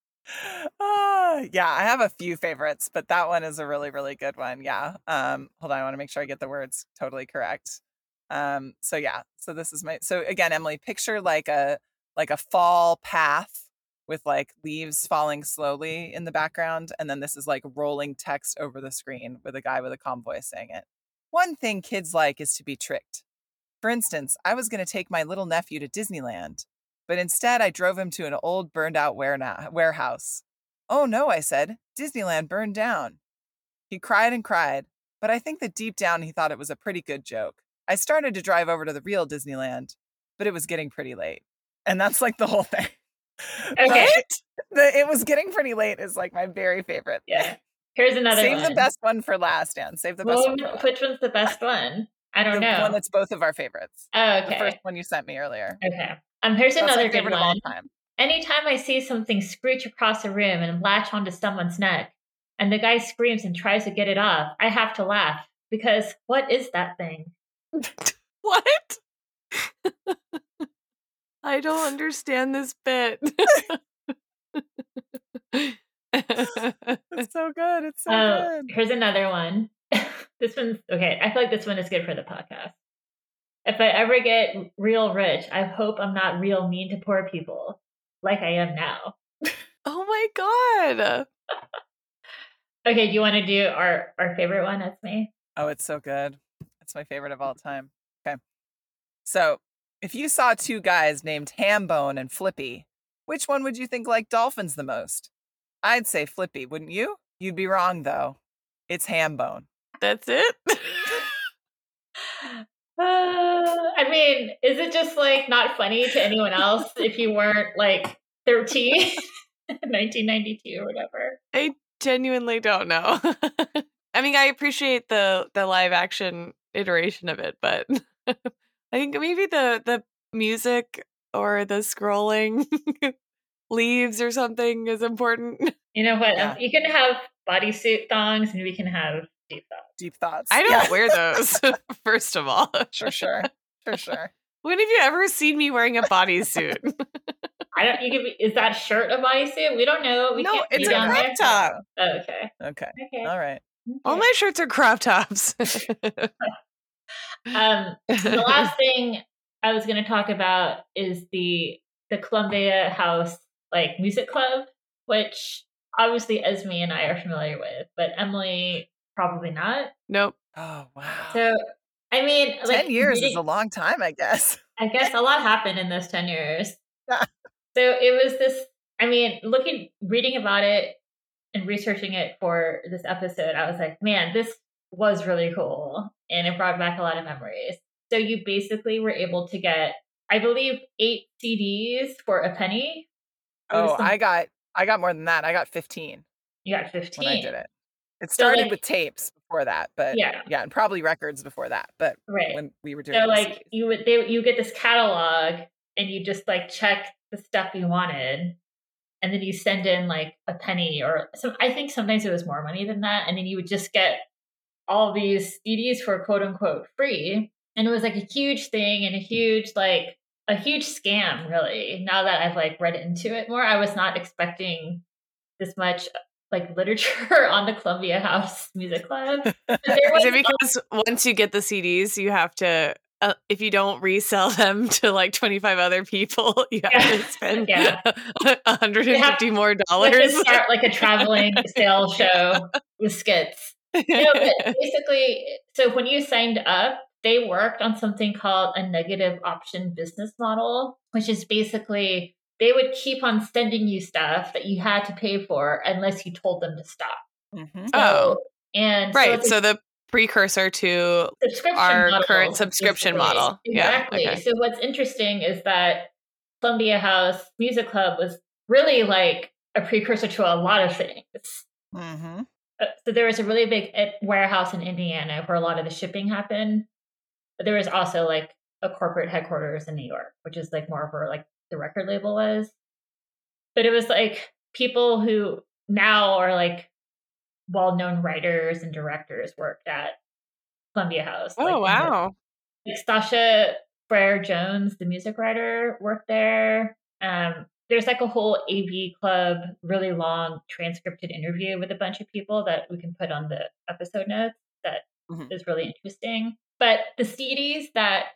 Ah, yeah, I have a few favorites, but that one is a really, really good one. Yeah. Um, hold on, I want to make sure I get the words totally correct. Um, so yeah, so this is my so again, Emily, picture like a like a fall path with like leaves falling slowly in the background, and then this is like rolling text over the screen with a guy with a calm voice saying it. One thing kids like is to be tricked. For instance, I was going to take my little nephew to Disneyland, but instead I drove him to an old burned out warehouse. Oh no, I said, Disneyland burned down. He cried and cried, but I think that deep down he thought it was a pretty good joke. I started to drive over to the real Disneyland, but it was getting pretty late. And that's like the whole thing. Okay. The, it was getting pretty late is like my very favorite. Yeah. Here's another Save one. the best one for last, Dan. Save the best Well, one which one's the best one? I don't the know. one that's both of our favorites. oh, The okay. first one you sent me earlier. Okay. Um, here's That's another good favorite of all one. time. Anytime I see something screech across a room and latch onto someone's neck, and the guy screams and tries to get it off, I have to laugh because what is that thing? What? I don't understand this bit. It's so good. It's so Oh, good. here's another one. this one's okay. I feel like this one is good for the podcast. If I ever get real rich, I hope I'm not real mean to poor people like I am now. oh my god. Okay, do you want to do our our favorite one? That's me. Oh, it's so good. It's my favorite of all time. Okay. So, if you saw two guys named Hambone and Flippy, which one would you think liked dolphins the most? I'd say Flippy, wouldn't you? You'd be wrong, though. It's Hambone. That's it? Uh, I mean, is it just like not funny to anyone else if you weren't like 13 1992 or whatever? I genuinely don't know. I mean, I appreciate the the live action iteration of it, but I think maybe the the music or the scrolling leaves or something is important. You know what? Yeah. Um, you can have bodysuit thongs and we can have deep thoughts. Deep thoughts. I don't Yeah. wear those, first of all. For sure. For sure. When have you ever seen me wearing a bodysuit? I don't. You can be, is that shirt a bodysuit? We don't know. We no, can't it's a crop there. top. Oh, okay. Okay. Okay. All right. All my shirts are crop tops. Um, the last thing I was going to talk about is the the Columbia House like music club, which obviously Esme and I are familiar with, but Emily probably not. nope. Oh, wow. So, I mean, 10 like years is a long time, I guess. I guess a lot happened in those 10 years. So it was this, I mean, looking, reading about it and researching it for this episode, I was like, man, this was really cool. And it brought back a lot of memories. So you basically were able to get, I believe, eight CDs for a penny. Oh, I got I got more than that. I got 15 You got 15. when I did it. It So, started like- with tapes before that, but Yeah. yeah, and probably records before that. But Right. when we were doing So like CDs. you would they you get this catalog and you just like check the stuff you wanted and then you send in like a penny or some I think sometimes it was more money than that and then you would just get all these CDs for quote unquote free and it was like a huge thing and a huge like a huge scam really now that I've like read into it more I was not expecting this much like literature on the Columbia House Music Club Is it because once you get the CDs, you have to, uh, if you don't resell them to like 25 other people, you have Yeah. to spend Yeah. 150 more dollars? start like a traveling sales show with skits. No, but basically, so when you signed up, they worked on something called a negative option business model, which is basically they would keep on sending you stuff that you had to pay for unless you told them to stop. Mhm. Oh. and right. a So the precursor to our model, current subscription basically. model. Yeah, Exactly. okay. So what's interesting is that Columbia House Music Club was really like a precursor to a lot of things. Mhm. So there was a really big uh, warehouse in Indiana where a lot of the shipping happened. But there was also like a corporate headquarters in New York, which is like more where like the record label was. But it was like people who now are like well-known writers and directors worked at Columbia House. Oh like, the- wow. like Sasha Frere Jones, the music writer, worked there. Um, there's like a whole AV club, really long transcripted interview with a bunch of people that we can put on the episode notes that is Mhm. really interesting. But the CDs that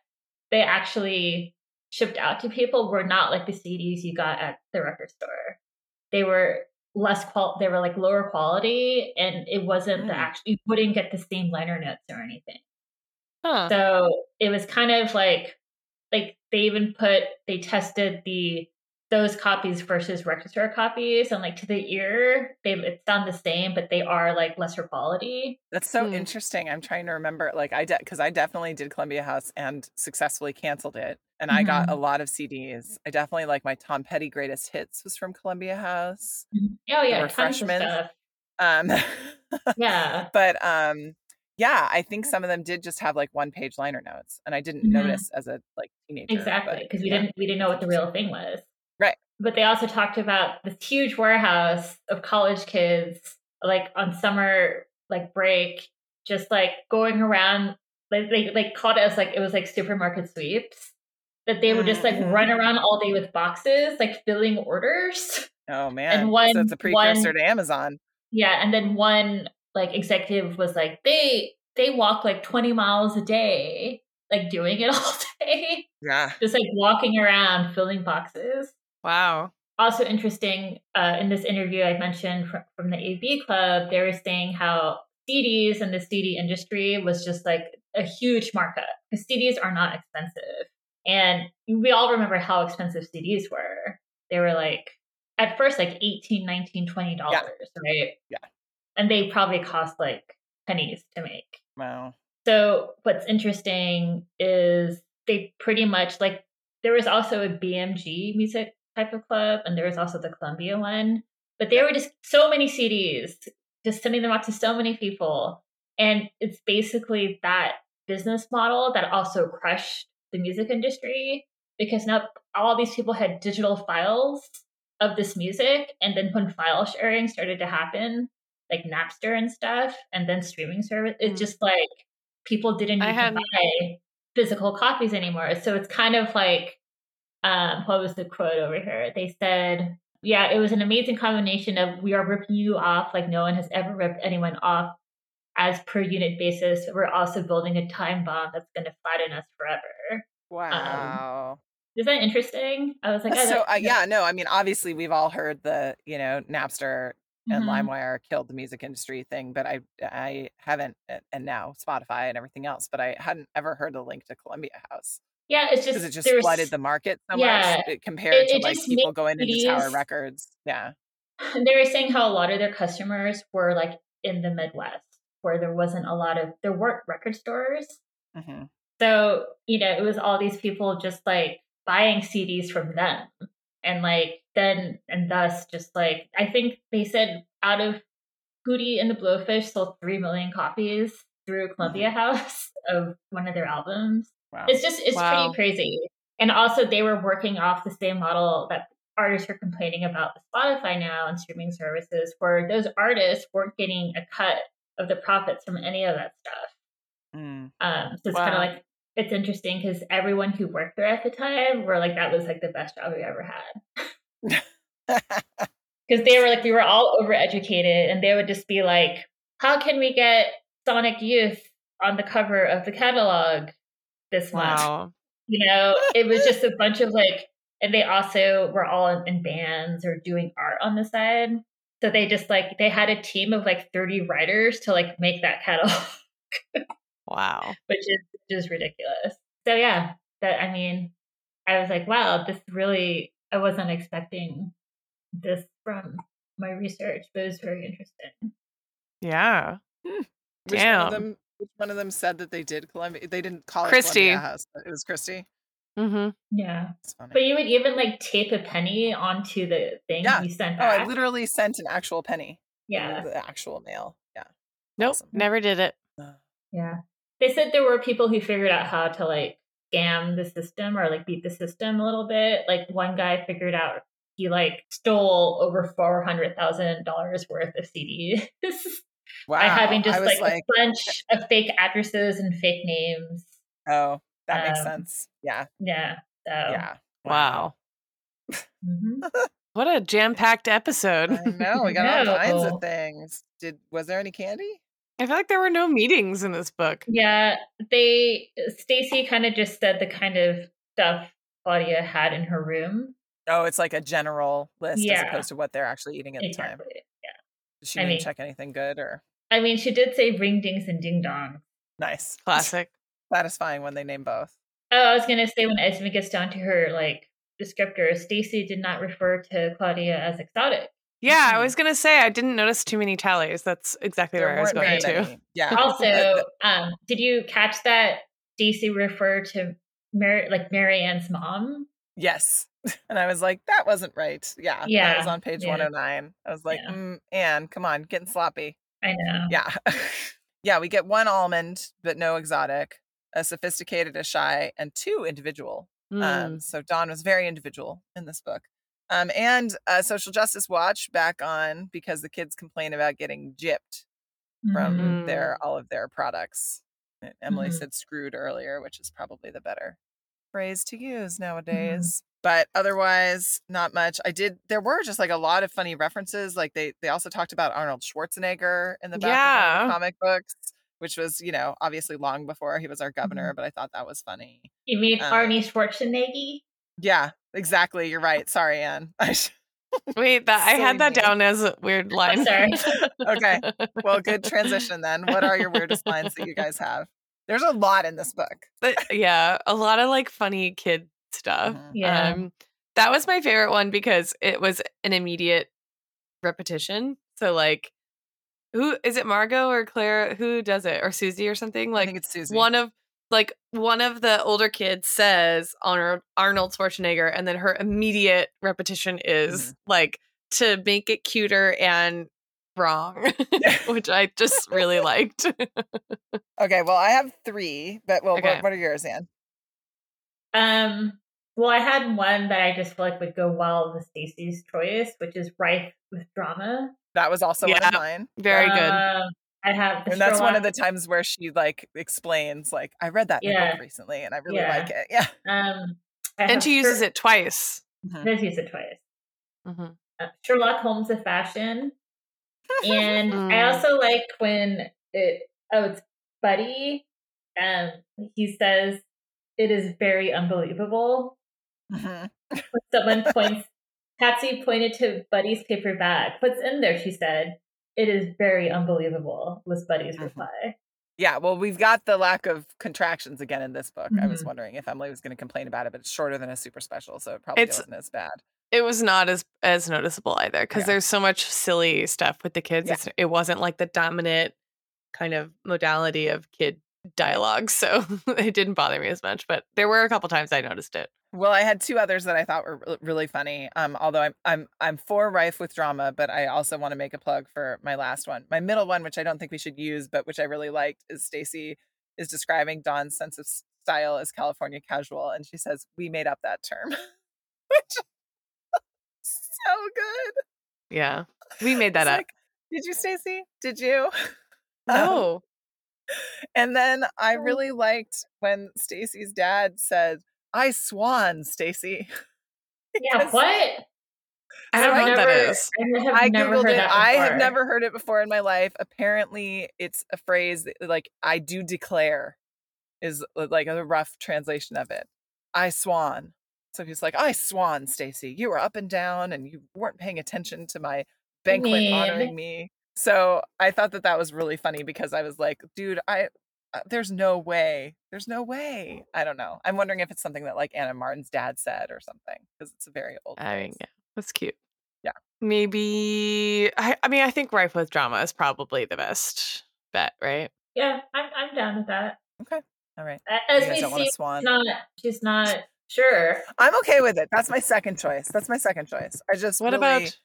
they actually shipped out to people were not like the CDs you got at the record store. They were less qual they were like lower quality and it wasn't the Mm. actual you wouldn't get the same liner notes or anything. Huh. So it was kind of like like they even put they tested the those copies versus record store copies and like to the ear they it's done the same but they are like lesser quality. That's so Hmm. interesting. I'm trying to remember. Like I did because I definitely did Columbia House and successfully canceled it. And I got a lot of CDs. I definitely like my Tom Petty greatest hits was from Columbia House. Oh yeah, tons of refreshments. stuff. Um Yeah. but um yeah, I think some of them did just have like one page liner notes and I didn't Mhm. notice as a like teenager. Exactly, because we yeah. didn't we didn't know what the real thing was. But they also talked about this huge warehouse of college kids, like on summer like break, just like going around. Like they like called it as like it was like supermarket sweeps. That they would just like Mhm. run around all day with boxes, like filling orders. Oh man. one- so it's a precursor one- to Amazon. Yeah, and then one like executive was like, they they walk like twenty miles a day, like doing it all day, Yeah. just like walking around filling boxes. Wow. also interesting uh, in this interview I mentioned from, from the AV Club, they were saying how CDs and the CD industry was just like a huge markup because CDs are not expensive. And we all remember how expensive CDs were. They were like, at first, like 18 19 $20, right? Yeah. And they probably cost like pennies to make. Wow. So what's interesting is they pretty much like there was also a BMG music type of club and there was also the Columbia one, but there were just so many CDs, just sending them out to so many people, and it's basically that business model that also crushed the music industry because now all these people had digital files of this music, and then when file sharing started to happen, like Napster and stuff, and then streaming service, it's Mm. just like people didn't to buy physical copies anymore. So it's kind of like, um, what was the quote over here? They said, "Yeah, it was an amazing combination of we are ripping you off like no one has ever ripped anyone off." As per unit basis, we're also building a time bomb that's going to flatten us forever. Wow. Is that interesting? I was like, oh, so uh, yeah, no, I mean obviously we've all heard the, you know, Napster and Mhm. LimeWire killed the music industry thing, but I I haven't and now Spotify and everything else, but I hadn't ever heard the link to Columbia House Yeah, it's just because it just there's- flooded the market so Yeah, much compared it- to it like people going into Tower Records. Yeah. They were saying how a lot of their customers were like in the Midwest, where there wasn't a lot of there weren't record stores. hmm So, you know, it was all these people just like buying CDs from them. And like then and thus just like I think they said out of Hootie and the Blowfish sold three million copies through Mm-hmm. Columbia House of one of their albums. Wow. It's just it's Wow. pretty crazy. And also they were working off the same model that artists are complaining about with Spotify now and streaming services where those artists weren't getting a cut of the profits from any of that stuff. Mm. Um so it's kind of like it's interesting because everyone who worked there at the time were like that was like the best job we ever had. because they were like we were all overeducated and they would just be like how can we get sonic youth on the cover of the catalog this month Wow. you know it was just a bunch of like and they also were all in, in bands or doing art on the side so they just like they had a team of like 30 writers to like make that catalog Wow. which is just ridiculous so yeah that i mean i was like wow this really i wasn't expecting this from my research but it was very interesting Yeah. Hmm. Which one Damn. of them? Which one of them said that they did Columbia? They didn't call it Kristy. Columbia House. But it was Kristy. Mm-hmm. yeah but you would even like tape a penny onto the thing Yeah. you sent oh, I literally sent an actual penny. yeah The actual mail. Yeah. Nope. Awesome. Never did it. Yeah. They said there were people who figured out how to like scam the system or like beat the system a little bit. Like one guy figured out he like stole over four hundred thousand dollars worth of CDs Wow. by having just I was like, a bunch of fake addresses and fake names. oh, that makes um, sense. Yeah. Yeah. So Yeah. Wow. mhm. What a jam packed episode. I know. We got all kinds of things. Did was there any candy? I feel like there were no meetings in this book. Yeah. They Stacey kind of just said the kind of stuff Claudia had in her room. Oh, it's like a general list yeah. as opposed to what they're actually eating at the time. Exactly. Did she I didn't mean- check anything good or I mean, she did say ring dings and ding dong. nice? Classic. Satisfying when they name both. Oh, I was gonna say when Esme gets down to her like descriptor, Stacey did not refer to Claudia as exotic. Yeah, I was gonna say I didn't notice too many tallies. That's exactly There where I was going very to. Yeah. Also, um, did you catch that Stacey referred to Mary like Mary Anne's mom? Yes. And I was like, that wasn't right. Yeah. Yeah. That was on page yeah. 109. I was like, Yeah. mm, Ann, come on, getting sloppy. I know. Yeah. yeah. We get one almond, but no exotic, a sophisticated, a shy, and two individual. Mm. Um, so Dawn was very individual in this book. Um, and uh, Social Justice Watch back on because the kids complain about getting gypped from Mhm. their all of their products. Emily Mhm. said screwed earlier, which is probably the better phrase to use Mm-hmm. nowadays. But otherwise, not much. I did. There were just like a lot of funny references. Like they they also talked about Arnold Schwarzenegger in the back of of the comic books, which was you know obviously long before he was our Mm-hmm. governor. But I thought that was funny. You mean Uh, Arnie Schwarzenegger? Yeah, exactly. You're right. Sorry, Anne. Wait, that I had that down as a weird line. sorry. okay. Well, good transition then. What are your weirdest lines that you guys have? There's a lot in this book. But yeah, a lot of like funny kid stuff. Mhm. Yeah. Um, that was my favorite one because it was an immediate repetition. So like, who is it? Margo or Claire? Who does it? Or Suzi or something? I Like think it's Suzi. one of like one of the older kids says Arnold Arnold Schwarzenegger, and then her immediate repetition is Mhm. like to make it cuter and wrong, which I just really liked. Okay, well, I have three, but well, Okay. what, what are yours, Anne? Um, well, I had one that I just feel like would go well with Stacey's choice, which is rife with drama. That was also one of mine. Very good. Um, I have, the And that's one of the times where she like explains, like, I read that Yeah. book recently and I really Yeah. like it. Yeah. Um, And she uses Sher- it twice. She does use it twice. hmm Uh, Sherlock Holmes of fashion, and I Mm. also like when it. Oh, it's Buddy. Um, he says it is very unbelievable Mhm. when someone points. Patsy pointed to Buddy's paper bag. What's in there? She said. It is very unbelievable. Was Buddy's Mhm. reply. Yeah. Well, we've got the lack of contractions again in this book. I was Mhm. wondering if Emily was going to complain about it, but it's shorter than a super special, so it probably It's- wasn't as bad. It was not as as noticeable either because Yeah. there's so much silly stuff with the kids. Yeah. It's, it wasn't like the dominant kind of modality of kid dialogue, so it didn't bother me as much. But there were a couple times I noticed it. Well, I had two others that I thought were really funny. Um, although I'm I'm I'm for rife with drama, but I also want to make a plug for my last one. My middle one, which I don't think we should use, but which I really liked, is Stacey is describing Dawn's sense of style as California casual, and she says, "We made up that term," which so good. Yeah, we made that It's up. like, Did you, Stacey? Did you? Um, no, and then I Oh. really liked when Stacey's dad said, "I swan, Stacey." Yeah, what? I don't know what that is. I have I never googled heard it. I have never heard it before in my life. Apparently, it's a phrase that, like "I do declare" is uh, like a rough translation of it. I swan. So he's like, "I swan, Stacey. You were up and down, and you weren't paying attention to my banquet Mean. honoring me." So I thought that that was really funny because I was like, "Dude, I." Uh, there's no way. There's no way. I don't know. I'm wondering if it's something that like Ann M. Martin's dad said or something because it's a very old. I mean, phrase. yeah, that's cute. Yeah. Maybe I, I mean I think rife with drama is probably the best bet, right? Yeah, I'm I'm down with that. Okay. All right. A- You As guys we don't want see, a swan. she's not she's not sure. I'm okay with it. That's my second choice. That's my second choice. I just What really, about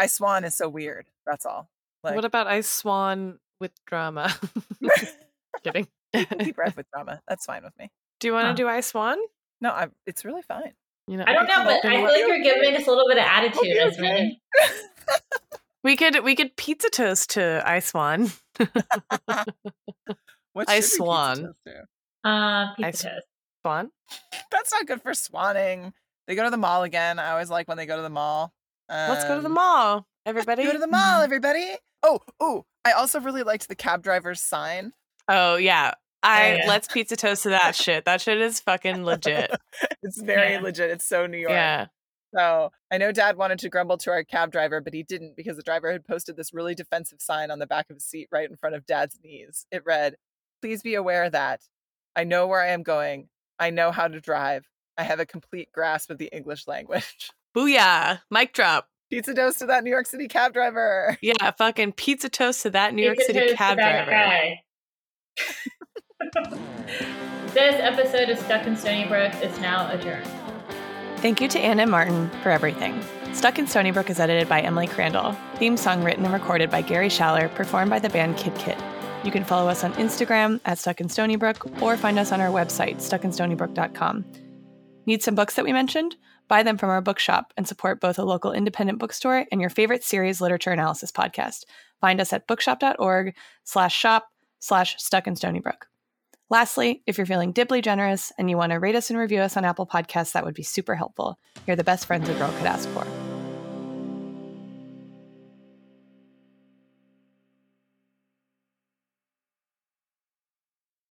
I Swan is so weird. That's all. Like, what about Ice Swan with drama? Kidding. keep breath with drama. That's fine with me. do you want to Huh. do Ice Swan? No, I, it's really fine. You know, I don't okay, know, but I what- feel like you're giving us a little bit of attitude, Okay, Esme. okay. we could we could pizza toast to Ice Swan. What I should we pizza swan. toast to? Uh, I pizza toast. Swan. That's not good for swanning. They go to the mall again. I always like when they go to the mall. Let's go to the Um, mall, everybody. Go to the mall, everybody. Oh, oh! I also really liked the cab driver's sign. Oh yeah. I yeah. let's pizza toast to that shit. That shit is fucking legit. It's very Yeah. legit. It's so New York. yeah. So I know dad wanted to grumble to our cab driver, but he didn't because the driver had posted this really defensive sign on the back of his seat right in front of dad's knees. It read, Please be aware that I know where I am going. I know how to drive. I have a complete grasp of the English language. Booyah. Mic drop. Pizza toast to that New York City cab driver. Yeah, fucking pizza toast to that New York Pizza City toast to cab that driver. guy. this episode of Stuck in Stoneybrook is now adjourned. Thank you to Ann M. Martin for everything. Stuck in Stoneybrook is edited by Emily Crandall. Theme song written and recorded by Gary Schaller, performed by the band Kid Kit. You can follow us on Instagram at Stuck in Stoneybrook or find us on our website, stuckinstonybrook.com. Need some books that we mentioned? Buy them from our bookshop and support both a local independent bookstore and your favorite series literature analysis podcast. Find us at bookshop.org slash shop slash stuck in Stoneybrook. Lastly, if you're feeling dibly generous and you want to rate us and review us on Apple Podcasts, that would be super helpful. You're the best friends a girl could ask for.